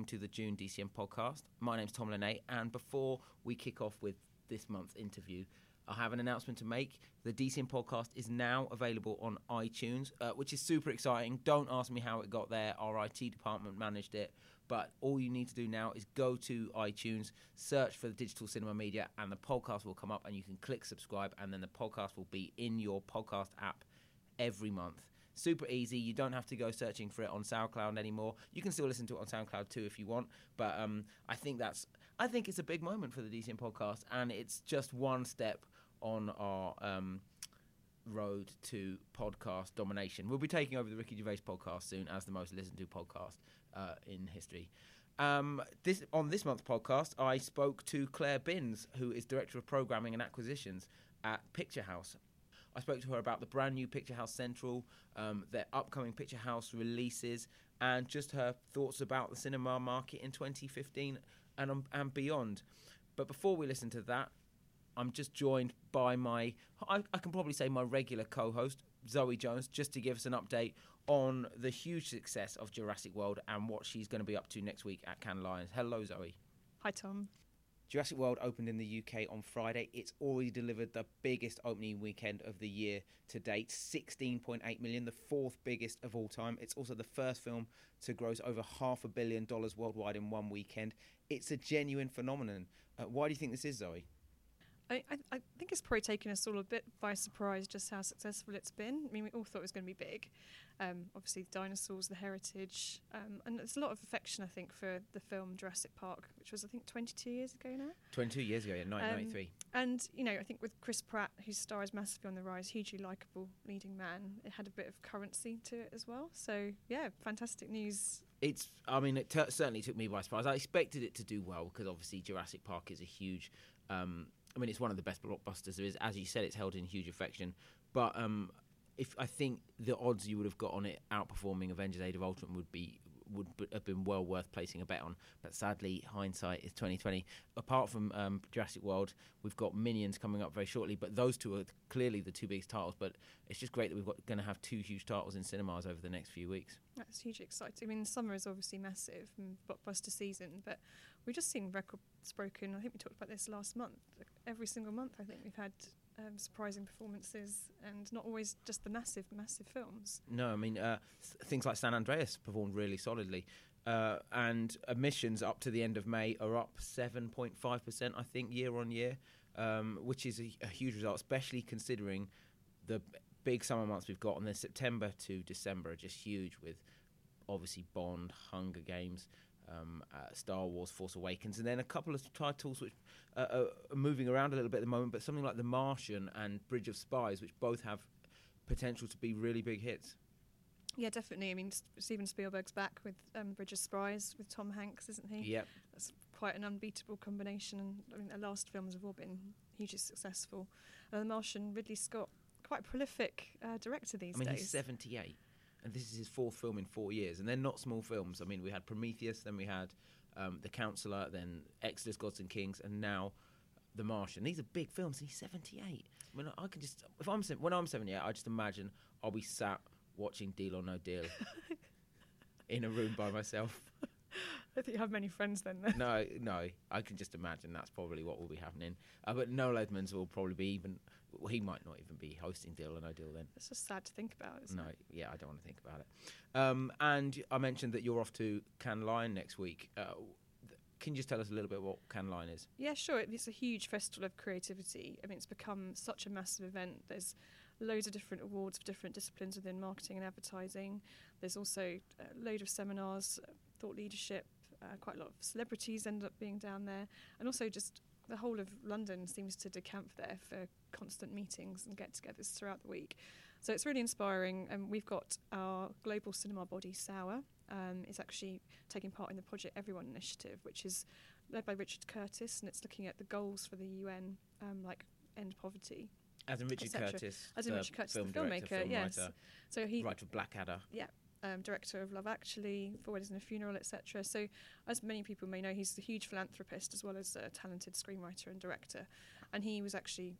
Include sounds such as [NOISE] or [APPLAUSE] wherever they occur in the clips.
Welcome to the June DCM podcast. My name's Tom Lene, and before we kick off with this month's interview, I have an announcement to make. The DCM podcast is now available on iTunes, uh, which is super exciting. Don't ask me how it got there. Our IT department managed it, but all you need to do now is go to iTunes, search for the digital cinema media, and the podcast will come up, and you can click subscribe, and then the podcast will be in your podcast app every month. Super easy. You don't have to go searching for it on SoundCloud anymore. You can still listen to it on SoundCloud too if you want. But um, I think that's I think it's a big moment for the DCM podcast, and it's just one step on our um, road to podcast domination. We'll be taking over the Ricky Gervais podcast soon as the most listened to podcast uh, in history. Um, this on this month's podcast, I spoke to Claire Binns, who is director of programming and acquisitions at Picture House. I spoke to her about the brand new Picture House Central, um, their upcoming Picture House releases, and just her thoughts about the cinema market in 2015 and um, and beyond. But before we listen to that, I'm just joined by my, I, I can probably say my regular co-host Zoe Jones, just to give us an update on the huge success of Jurassic World and what she's going to be up to next week at Cannes Lions. Hello, Zoe. Hi, Tom. Jurassic World opened in the UK on Friday. It's already delivered the biggest opening weekend of the year to date 16.8 million, the fourth biggest of all time. It's also the first film to gross over half a billion dollars worldwide in one weekend. It's a genuine phenomenon. Uh, why do you think this is, Zoe? I, I, I think it's probably taken us all a bit by surprise just how successful it's been. I mean, we all thought it was going to be big. Um, obviously, the dinosaurs, the heritage, um, and there's a lot of affection, I think, for the film Jurassic Park, which was, I think, 22 years ago now. 22 years ago, yeah, 1993. Um, and, you know, I think with Chris Pratt, whose star is massively on the rise, hugely likeable leading man, it had a bit of currency to it as well. So, yeah, fantastic news it's i mean it t- certainly took me by surprise i expected it to do well because obviously jurassic park is a huge um, I mean, it's one of the best blockbusters there is. As you said, it's held in huge affection. But um, if I think the odds you would have got on it outperforming Avengers: Age of Ultron would be would have been well worth placing a bet on. But sadly, hindsight is twenty twenty. Apart from um, Jurassic World, we've got Minions coming up very shortly. But those two are clearly the two biggest titles. But it's just great that we've got going to have two huge titles in cinemas over the next few weeks. That's hugely exciting. I mean, summer is obviously massive blockbuster season, but we've just seen records broken. I think we talked about this last month. Every single month, I think we've had um, surprising performances and not always just the massive, massive films. No, I mean, uh, th- things like San Andreas performed really solidly. Uh, and admissions up to the end of May are up 7.5%, I think, year on year, um, which is a, a, huge result, especially considering the big summer months we've got. And then September to December are just huge with obviously Bond, Hunger Games um, uh, Star Wars: Force Awakens, and then a couple of titles which uh, are moving around a little bit at the moment. But something like The Martian and Bridge of Spies, which both have potential to be really big hits. Yeah, definitely. I mean, Steven Spielberg's back with um, Bridge of Spies with Tom Hanks, isn't he? Yep. That's quite an unbeatable combination. And I mean, the last films have all been hugely successful. And The Martian, Ridley Scott, quite a prolific uh, director these days. I mean, he's 78 and this is his fourth film in four years, and they're not small films. I mean, we had Prometheus, then we had um, The Counselor, then Exodus, Gods and Kings, and now The Martian. These are big films. and he's seventy-eight. I mean, I can just if I'm when I'm seventy-eight, I just imagine I'll be sat watching Deal or No Deal [LAUGHS] in a room by myself. [LAUGHS] [LAUGHS] I think you have many friends then. no, no, I can just imagine that's probably what will be happening. Uh, but Noel Edmonds will probably be even. He might not even be hosting Deal or No Deal then. It's just sad to think about. no, it? yeah, I don't want to think about it. Um, and I mentioned that you're off to Cannes Lion next week. Uh, can you just tell us a little bit what Cannes Lion is? Yeah, sure. It's a huge festival of creativity. I mean, it's become such a massive event. There's loads of different awards for different disciplines within marketing and advertising. There's also a load of seminars, thought leadership. Uh, quite a lot of celebrities end up being down there, and also just the whole of London seems to decamp there for constant meetings and get-togethers throughout the week. So it's really inspiring. And we've got our global cinema body, SAWA. Um, it's actually taking part in the Project Everyone initiative, which is led by Richard Curtis, and it's looking at the goals for the UN, um, like end poverty. As in Richard Curtis, as in Richard Curtis, the filmmaker, film yes. Writer, so he writer of Blackadder. Yeah, um, director of Love Actually, Four Weddings and a Funeral, etc. So, as many people may know, he's a huge philanthropist as well as a talented screenwriter and director. And he was actually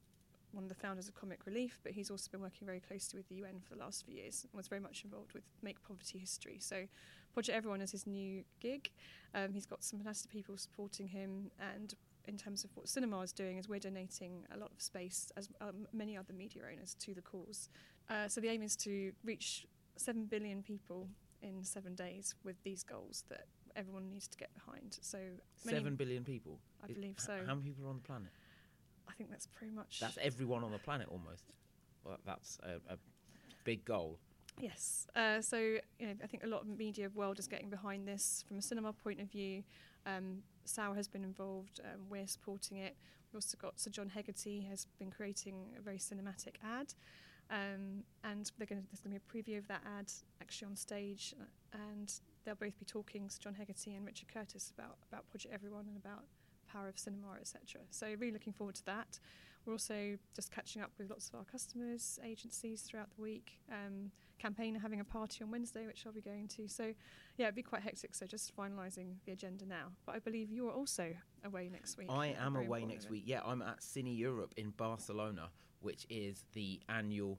one of the founders of Comic Relief, but he's also been working very closely with the UN for the last few years and was very much involved with Make Poverty History. So, Project Everyone is his new gig. Um, he's got some fantastic people supporting him, and in terms of what cinema is doing, is we're donating a lot of space, as um, many other media owners, to the cause. Uh, so the aim is to reach seven billion people in seven days with these goals that everyone needs to get behind. So Seven billion people. I Is- believe so. How many people are on the planet? I think that's pretty much That's everyone on the planet almost. Well, that's a, a big goal. Yes. Uh, so you know, I think a lot of media world is getting behind this from a cinema point of view. Um, has been involved. Um, we're supporting it. We've also got Sir John Hegarty has been creating a very cinematic ad, um, and going there's going to be a preview of that ad actually on stage, uh, and they'll both be talking Sir John Hegarty and Richard Curtis about about Project Everyone and about power of cinema, etc. So really looking forward to that. We're also just catching up with lots of our customers, agencies throughout the week. Um, campaign are having a party on Wednesday, which I'll be going to. So, yeah, it'd be quite hectic. So, just finalising the agenda now. But I believe you're also away next week. I am away next event. week. Yeah, I'm at Cine Europe in Barcelona, which is the annual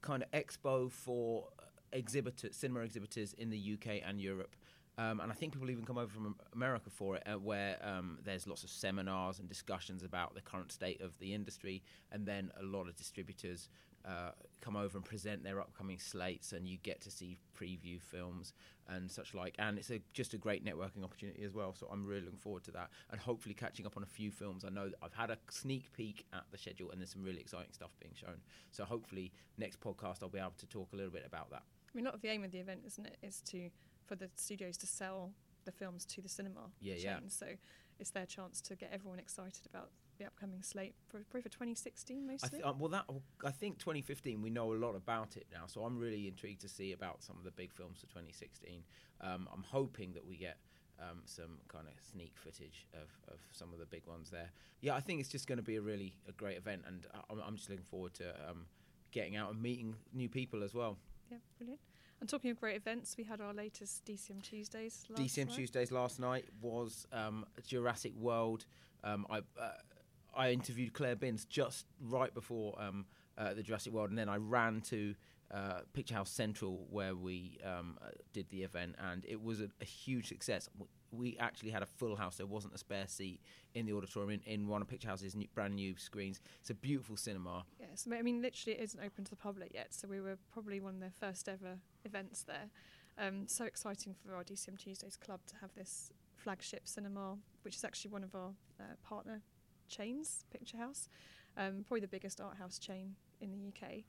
kind of expo for uh, exhibitors, cinema exhibitors in the UK and Europe. Um, and I think people even come over from America for it, uh, where um, there's lots of seminars and discussions about the current state of the industry, and then a lot of distributors uh, come over and present their upcoming slates, and you get to see preview films and such like. And it's a, just a great networking opportunity as well. So I'm really looking forward to that, and hopefully catching up on a few films. I know I've had a sneak peek at the schedule, and there's some really exciting stuff being shown. So hopefully next podcast I'll be able to talk a little bit about that. I mean, of the aim of the event, isn't it, is to for the studios to sell the films to the cinema Yeah, chain. yeah. So it's their chance to get everyone excited about the upcoming slate, for, probably for 2016 I mostly. th- uh, well, that I think 2015 we know a lot about it now, so I'm really intrigued to see about some of the big films for 2016. Um, I'm hoping that we get um, some kind of sneak footage of, of some of the big ones there. Yeah, I think it's just going to be a really a great event, and I- I'm, I'm just looking forward to um, getting out and meeting new people as well. yeah, brilliant. And talking of great events, we had our latest DCM Tuesdays last DCM night. Tuesdays last night was um, Jurassic World. Um, I uh, I interviewed Claire Binns just right before um, uh, the Jurassic World, and then I ran to uh, Picture House Central where we um, uh, did the event, and it was a, a huge success. We actually had a full house. There wasn't a spare seat in the auditorium in, in one of Picture House's new, brand new screens. It's a beautiful cinema. Yes, I mean, literally, it isn't open to the public yet, so we were probably one of their first ever events there. Um, so exciting for our DCM Tuesdays club to have this flagship cinema, which is actually one of our uh, partner chains, Picture House, um, probably the biggest art house chain in the UK,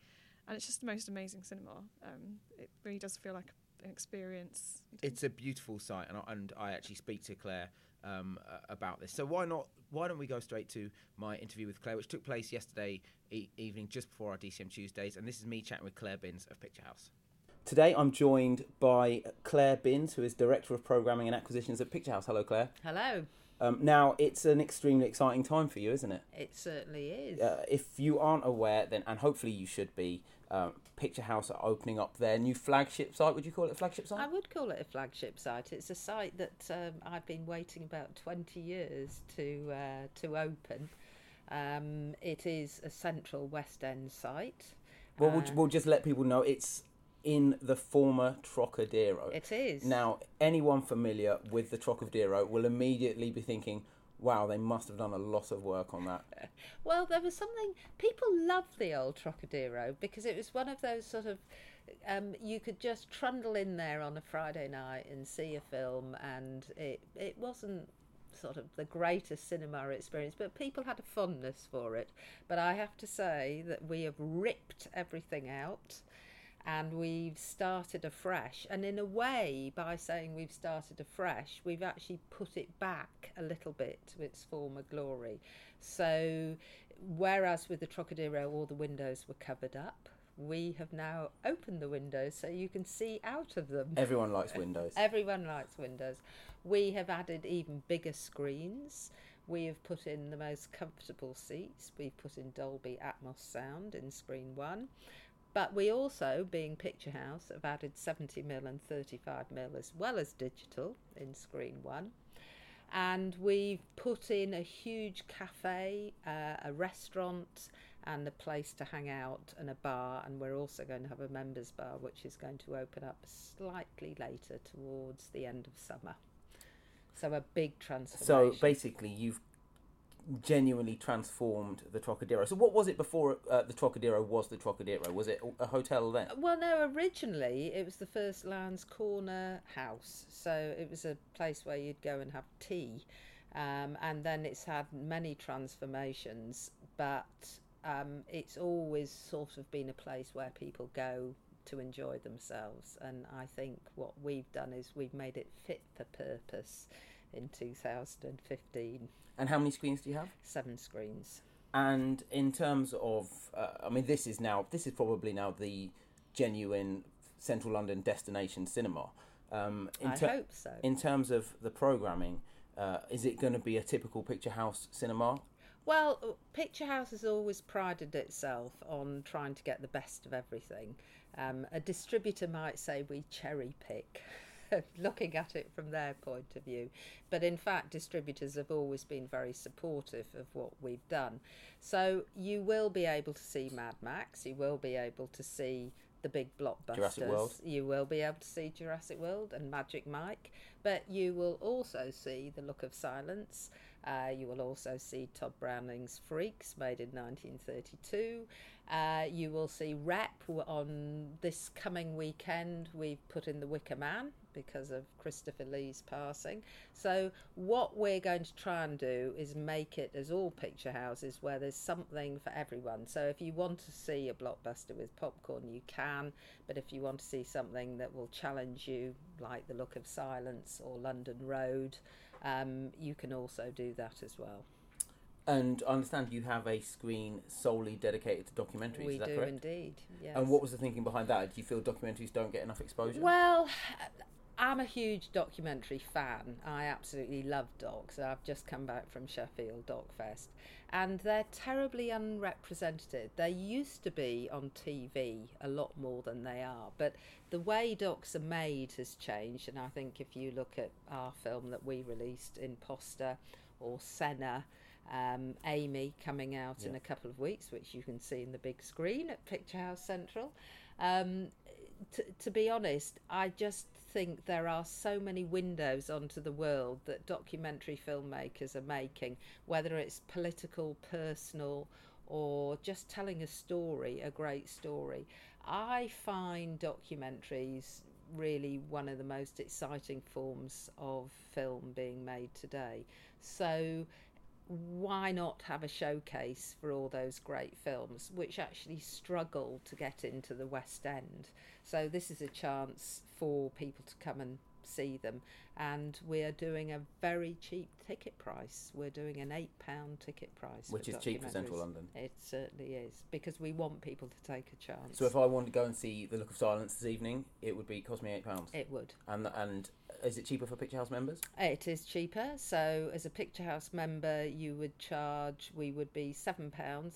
and it's just the most amazing cinema. Um, it really does feel like an experience. It's a beautiful site, and I, and I actually speak to Claire um, uh, about this. So why not? Why don't we go straight to my interview with Claire, which took place yesterday e- evening, just before our DCM Tuesdays, and this is me chatting with Claire Binns of Picture House. Today, I'm joined by Claire Binns, who is Director of Programming and Acquisitions at Picture House. Hello, Claire. Hello. Um, now, it's an extremely exciting time for you, isn't it? It certainly is. Uh, if you aren't aware, then and hopefully you should be. Um, Picture House are opening up their new flagship site. Would you call it a flagship site? I would call it a flagship site. It's a site that um, I've been waiting about 20 years to uh, to open. Um, it is a central West End site. Well, Uh, we'll, we'll just let people know it's in the former Trocadero. It is. Now, anyone familiar with the Trocadero will immediately be thinking, wow, they must have done a lot of work on that. [LAUGHS] Well, there was something people loved the old Trocadero because it was one of those sort of um, you could just trundle in there on a Friday night and see a film, and it it wasn't sort of the greatest cinema experience, but people had a fondness for it. But I have to say that we have ripped everything out. And we've started afresh. And in a way, by saying we've started afresh, we've actually put it back a little bit to its former glory. So, whereas with the Trocadero all the windows were covered up, we have now opened the windows so you can see out of them. Everyone likes [LAUGHS] Windows. Everyone likes windows. We have added even bigger screens. We have put in the most comfortable seats. We've put in Dolby Atmos sound in screen one. But we also, being Picture House, have added 70 mil and 35 mil as well as digital in screen one. And we've put in a huge cafe, uh, a restaurant, and a place to hang out and a bar. And we're also going to have a members bar, which is going to open up slightly later towards the end of summer. So a big transformation. So basically, you've genuinely transformed the Trocadero. So what was it before uh, the Trocadero was the Trocadero? Was it a hotel then? Well, no. Originally, it was the first Lyons Corner house, so it was a place where you'd go and have tea, um, and then it's had many transformations, but um, it's always sort of been a place where people go to enjoy themselves. And I think what we've done is we've made it fit for purpose in 2015. And how many screens do you have? Seven screens. And in terms of, uh, I mean, this is now, this is probably now the genuine central London destination cinema. Um, I ter- hope so. In terms of the programming, uh, is it going to be a typical picture house cinema? Well, Picture House has always prided itself on trying to get the best of everything. Um, a distributor might say we cherry pick. [LAUGHS] [LAUGHS] looking at it from their point of view. But in fact, distributors have always been very supportive of what we've done. So you will be able to see Mad Max, you will be able to see the big blockbusters. You will be able to see Jurassic World and Magic Mike, but you will also see The Look of Silence. Uh, you will also see Tod Browning's Freaks, made in 1932. Uh, you will see Rep on this coming weekend. We've put in The Wicker Man because of Christopher Lee's passing. So, what we're going to try and do is make it as all picture houses where there's something for everyone. So, if you want to see a blockbuster with popcorn, you can, but if you want to see something that will challenge you, like The Look of Silence or London Road, um, you can also do that as well. And I understand you have a screen solely dedicated to documentaries. We is that do correct? indeed. Yes. And what was the thinking behind that? Do you feel documentaries don't get enough exposure? Well, I'm a huge documentary fan. I absolutely love docs. I've just come back from Sheffield Docfest, and they're terribly unrepresented. They used to be on TV a lot more than they are, but the way docs are made has changed. And I think if you look at our film that we released, Imposter or Senna, um, Amy coming out yeah. in a couple of weeks, which you can see in the big screen at Picture House Central. Um, t- to be honest, I just think there are so many windows onto the world that documentary filmmakers are making, whether it's political, personal, or just telling a story, a great story. I find documentaries really one of the most exciting forms of film being made today. So why not have a showcase for all those great films which actually struggle to get into the West End? So, this is a chance for people to come and see them. And we are doing a very cheap ticket price. We're doing an £8 ticket price. Which is cheap for Central London. It certainly is, because we want people to take a chance. So, if I wanted to go and see The Look of Silence this evening, it would be cost me £8? It would. And, and is it cheaper for Picture House members? It is cheaper. So, as a Picture House member, you would charge, we would be £7.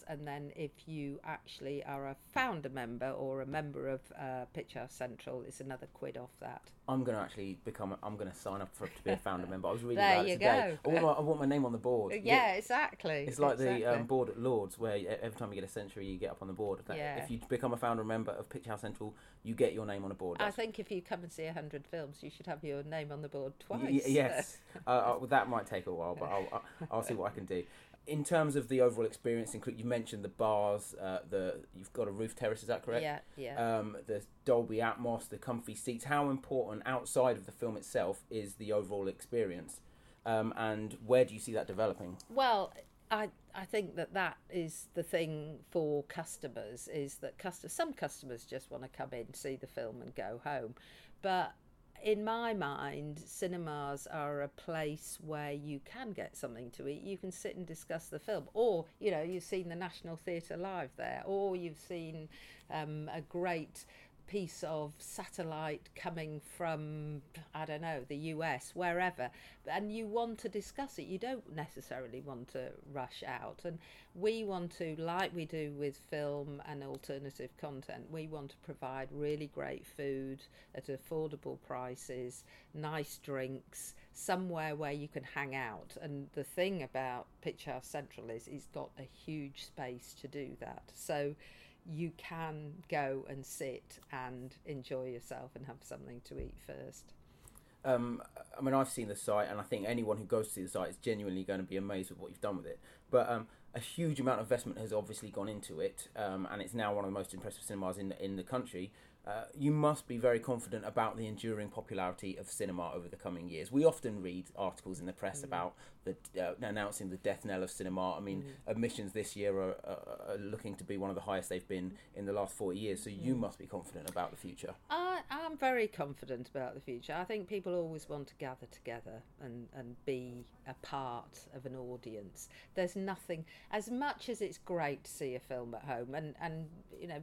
And then, if you actually are a founder member or a member of uh, Picture House Central, it's another quid off that. I'm going to actually become, I'm going to sign up for to be a founder member. I was reading [LAUGHS] there about it today. Go. I want, my, I want my name on the board. Yeah, exactly. It's like exactly. the um, board at Lords, where every time you get a century, you get up on the board. Yeah. If you become a founder member of Picture House Central, you get your name on a board. I think if you come and see 100 films, you should have your name on the board twice. Y- yes. [LAUGHS] uh, uh, that might take a while, but I'll, I'll, I'll see what I can do in terms of the overall experience, include you mentioned the bars, uh, the you've got a roof terrace, is that correct? Yeah, yeah. Um, the Dolby Atmos, the comfy seats. How important outside of the film itself is the overall experience, um, and where do you see that developing? Well, I I think that that is the thing for customers is that custom some customers just want to come in, see the film, and go home, but in my mind, cinemas are a place where you can get something to eat. You can sit and discuss the film, or you know, you've seen the National Theatre live there, or you've seen um, a great piece of satellite coming from, I don't know, the US, wherever, and you want to discuss it. You don't necessarily want to rush out. And we want to, like we do with film and alternative content, we want to provide really great food at affordable prices, nice drinks, somewhere where you can hang out. And the thing about Picture House Central is it's got a huge space to do that. So you can go and sit and enjoy yourself and have something to eat first. Um, I mean, I've seen the site, and I think anyone who goes to see the site is genuinely going to be amazed with what you've done with it. But um, a huge amount of investment has obviously gone into it, um, and it's now one of the most impressive cinemas in in the country. Uh, you must be very confident about the enduring popularity of cinema over the coming years. We often read articles in the press mm. about the uh, announcing the death knell of cinema. I mean, mm. admissions this year are, are, are, looking to be one of the highest they've been in the last 40 years. So you mm. must be confident about the future. I, I'm very confident about the future. I think people always want to gather together and, and be a part of an audience. There's nothing, as much as it's great to see a film at home, and, and you know,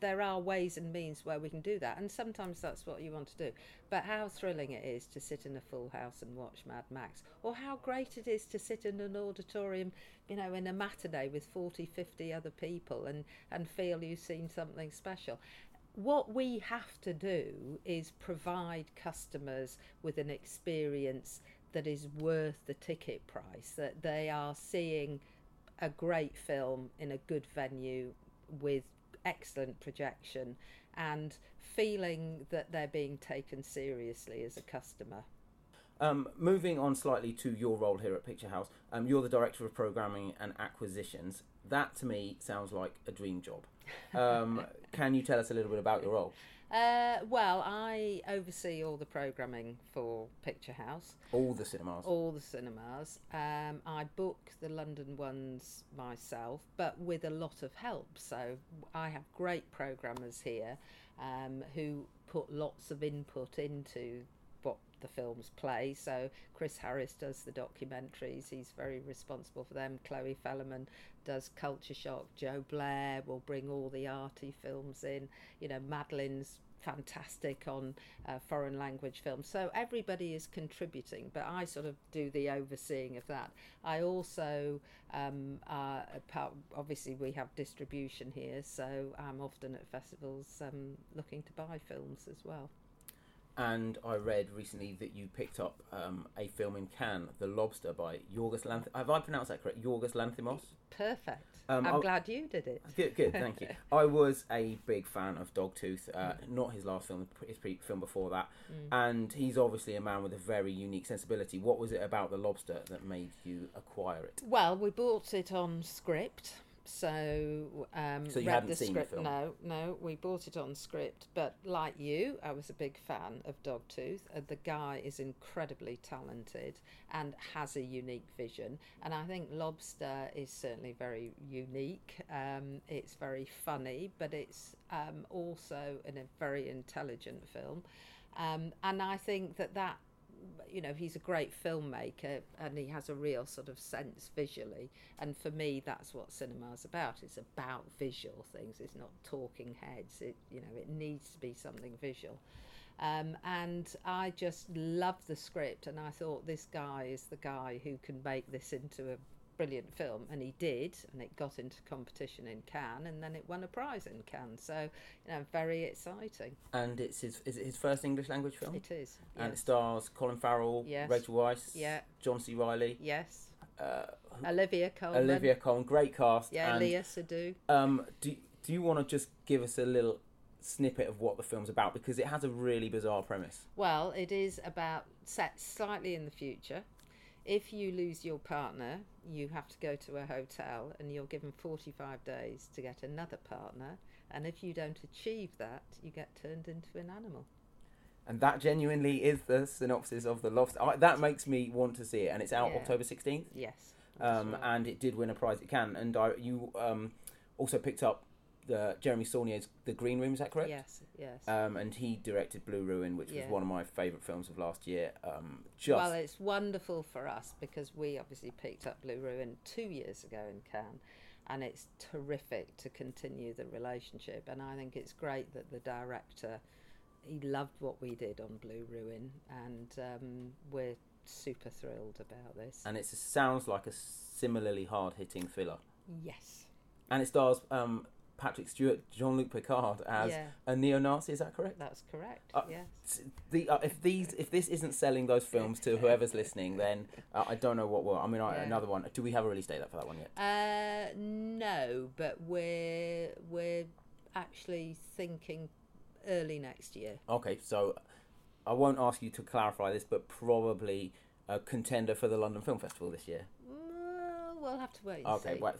there are ways and means where we can do that, and sometimes that's what you want to do. But how thrilling it is to sit in a full house and watch Mad Max, or how great it is to sit in an auditorium, you know, in a matinee with 40, 50 other people and, and feel you've seen something special. What we have to do is provide customers with an experience that is worth the ticket price, that they are seeing a great film in a good venue with excellent projection and feeling that they're being taken seriously as a customer. Um, moving on slightly to your role here at Picture House, um, you're the director of programming and acquisitions. That to me sounds like a dream job. [LAUGHS] Um, can you tell us a little bit about your role? Uh, well, I oversee all the programming for Picture House. All the cinemas. All the cinemas. Um, I book the London ones myself, but with a lot of help. So I have great programmers here um, who put lots of input into the films play. So Chris Harris does the documentaries; he's very responsible for them. Chloe Fellerman does Culture Shock. Joe Blair will bring all the arty films in. You know, Madeline's fantastic on uh, foreign language films. So everybody is contributing, but I sort of do the overseeing of that. I also, um, uh, obviously, we have distribution here, so I'm often at festivals um, looking to buy films as well. And I read recently that you picked up um, a film in Cannes, The Lobster by Yorgos Lanthimos. Have I pronounced that correct? Yorgos Lanthimos? Perfect. Um, I'm I, glad you did it. Good, good, thank you. [LAUGHS] I was a big fan of Dogtooth, uh, mm. not his last film, his pre- film before that. Mm. And he's obviously a man with a very unique sensibility. What was it about The Lobster that made you acquire it? Well, we bought it on script so um, so you read the seen script. the? No, no, we bought it on script. But like you, I was a big fan of Dogtooth. Uh, the guy is incredibly talented and has a unique vision. And I think Lobster is certainly very unique. Um, it's very funny, but it's um, also in a very intelligent film. Um, and I think that that you know he's a great filmmaker and he has a real sort of sense visually. And for me that's what cinema is about. It's about visual things. It's not talking heads. It you know it needs to be something visual. Um, and I just love the script. And I thought this guy is the guy who can make this into a brilliant film, and he did, and it got into competition in Cannes, and then it won a prize in Cannes. So, you know, very exciting. And it's his is it his first English language film? It is, and it stars Colin Farrell, yes. Rachel Weisz, yeah, John C. Reilly, yes, uh, Olivia Colman, Olivia Colman, great cast, yeah, and, Léa Seydoux. Um, do do you want to just give us a little snippet of what the film's about because it has a really bizarre premise. Well, it is about set slightly in the future if you lose your partner, you have to go to a hotel and you're given 45 days to get another partner. And if you don't achieve that, you get turned into an animal. And that genuinely is the synopsis of The Lobster. I, that makes me want to see it. And it's out Yeah. October 16th. Yes. Um, right. And it did win a prize at Cannes. And I, you um, also picked up the Jeremy Saulnier's The Green Room, is that correct? Yes, yes. Um, and he directed Blue Ruin, which Yeah. was one of my favourite films of last year. Um, just Well, it's wonderful for us because we obviously picked up Blue Ruin two years ago in Cannes. and it's terrific to continue the relationship. And I think it's great that the director he loved what we did on Blue Ruin, and um, we're super thrilled about this. And it sounds like a similarly hard hitting thriller. Yes. And it stars um, Patrick Stewart, Jean Luc Picard as Yeah. a neo Nazi. Is that correct? That's correct. Uh, yes. The, uh, if these if this isn't selling those films to whoever's [LAUGHS] listening, then uh, I don't know what will. I mean, Yeah. another one. Do we have a release date for that one yet? Uh, no, but we're we're actually thinking early next year. Okay, so I won't ask you to clarify this, but probably a contender for the London Film Festival this year. Well, we'll have to wait and Okay, see. wait.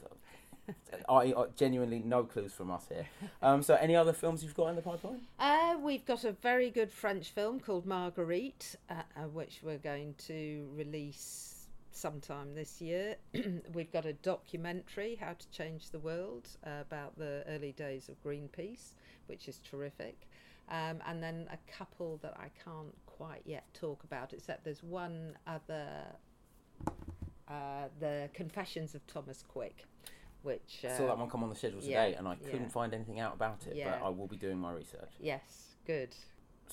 [LAUGHS] I, I genuinely no clues from us here. Um, so any other films you've got in the pipeline? Uh, we've got a very good French film called Marguerite, uh, uh, which we're going to release sometime this year. [CLEARS THROAT] we've got a documentary, How to Change the World, uh, about the early days of Greenpeace, which is terrific. Um, and then a couple that I can't quite yet talk about, except there's one other, uh, The Confessions of Thomas Quick, which. Uh, I saw that one come on the schedule yeah, today, and I couldn't yeah. find anything out about it. Yeah. But I will be doing my research. Yes, good.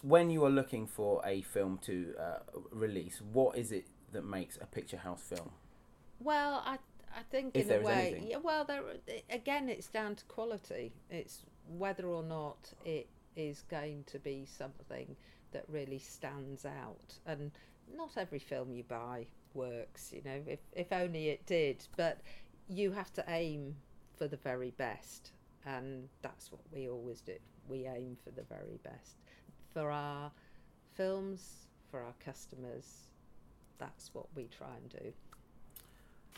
When you are looking for a film to uh, release, what is it that makes a picture house film? Well, I I think If in a way, yeah. Well, there again, it's down to quality. It's whether or not it is going to be something that really stands out. And not every film you buy works. You know, if if only it did. But you have to aim for the very best, and that's what we always do. We aim for the very best for our films, for our customers. That's what we try and do.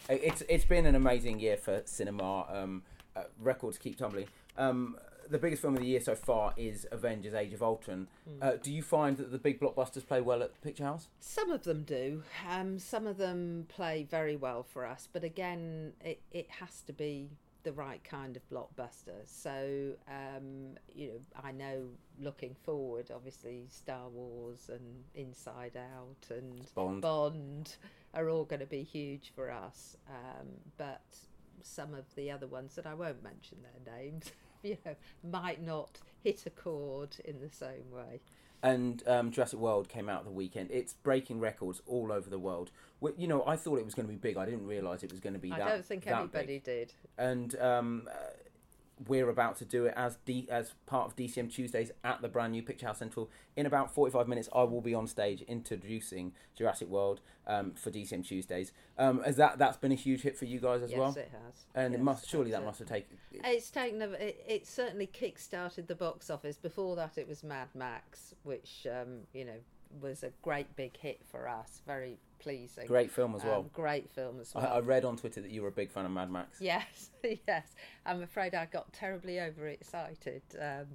It's it's been an amazing year for cinema. Um, uh, records keep tumbling. Um, the biggest film of the year so far is Avengers: Age of Ultron. Uh, do you find that the big blockbusters play well at the Picture House? Some of them do. Um, some of them play very well for us, but again, it, it has to be the right kind of blockbuster. So, um, you know, I know looking forward, obviously, Star Wars and Inside Out and Bond. Bond are all going to be huge for us. Um, but some of the other ones that I won't mention their names, [LAUGHS] you know, might not hit a chord in the same way. And um, Jurassic World came out the weekend. It's breaking records all over the world. You know, I thought it was going to be big. I didn't realise it was going to be that. I that. don't think anybody big. did. And um, we're about to do it as D- as part of DCM Tuesdays at the brand new Picture House Central. In about forty five minutes, I will be on stage introducing Jurassic World um, for DCM Tuesdays. Um, as that that's been a huge hit for you guys as yes, well. Yes, it has. And it must surely that must have taken. It's taken a, it, it certainly kick-started the box office. Before that, it was Mad Max, which um, you know was a great big hit for us. Very pleasing. Great film as well. Um, great film as well. I read on Twitter that you were a big fan of Mad Max. Yes, [LAUGHS] yes. I'm afraid I got terribly overexcited. Um,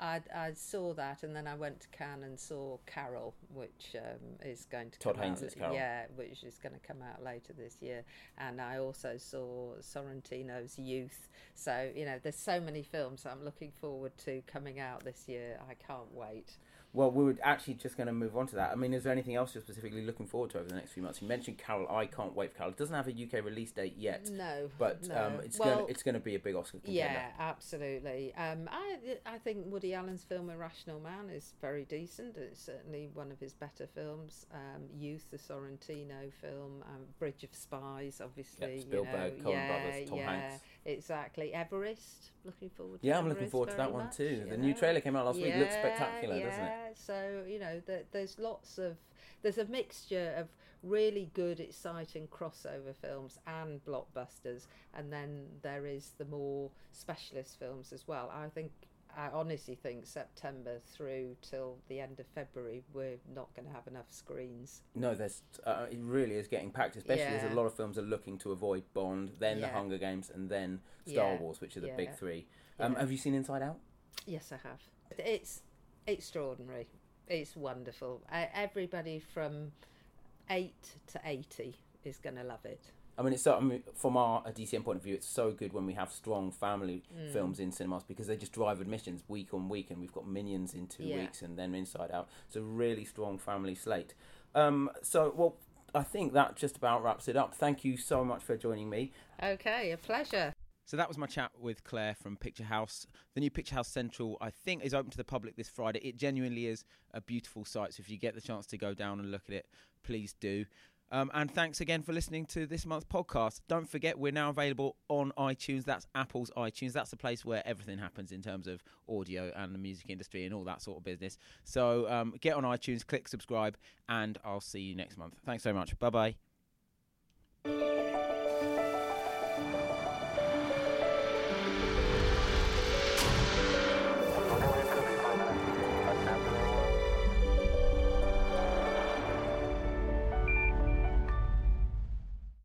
I, I saw that, and then I went to Cannes and saw Carol, which um, is going to Todd out. Haynes' Carol. Yeah, which is going to come out later this year. And I also saw Sorrentino's Youth. So you know, there's so many films I'm looking forward to coming out this year. I can't wait. Well, we were actually just going to move on to that. I mean, is there anything else you're specifically looking forward to over the next few months? You mentioned Carol. I can't wait for Carol. It doesn't have a UK release date yet, No, but no. um, it's well, going it's going to be a big Oscar contender. Yeah, absolutely. Um, I I think Woody Allen's film Irrational Man is very decent. It's certainly one of his better films. Um, Youth, the Sorrentino film, um, Bridge of Spies, obviously. Yep, Spielberg, you Coen know, yeah, Brothers, Tom yeah, Hanks. Exactly. Everest. Looking forward. to Yeah, I'm looking forward to that one much, too. The new trailer came out last week. Looks Yeah, spectacular, doesn't it? So you know, th- there's lots of there's a mixture of really good, exciting crossover films and blockbusters, and then there is the more specialist films as well. I think. I honestly think September through till the end of February, we're not going to have enough screens. No, there's uh, it really is getting packed. Especially as a lot of films are looking to avoid Bond, then The Hunger Games, and then Star Yeah, Wars, which are the big three. Um, yeah. Have you seen Inside Out? Yes, I have. It's extraordinary. It's wonderful. Uh, everybody from eight to eighty is going to love it. I mean, it's so, I mean, from our a DCM point of view, it's so good when we have strong family Mm. films in cinemas because they just drive admissions week on week, and we've got Minions in two Yeah. weeks, and then Inside Out. It's a really strong family slate. Um, so, well, I think that just about wraps it up. Thank you so much for joining me. Okay, a pleasure. So that was my chat with Claire from Picture House. The new Picture House Central, I think, is open to the public this Friday. It genuinely is a beautiful site. So if you get the chance to go down and look at it, please do. Um, and thanks again for listening to this month's podcast. Don't forget, we're now available on iTunes. That's Apple's iTunes. That's the place where everything happens in terms of audio and the music industry and all that sort of business. So um, get on iTunes, click subscribe, and I'll see you next month. Thanks so much. Bye bye.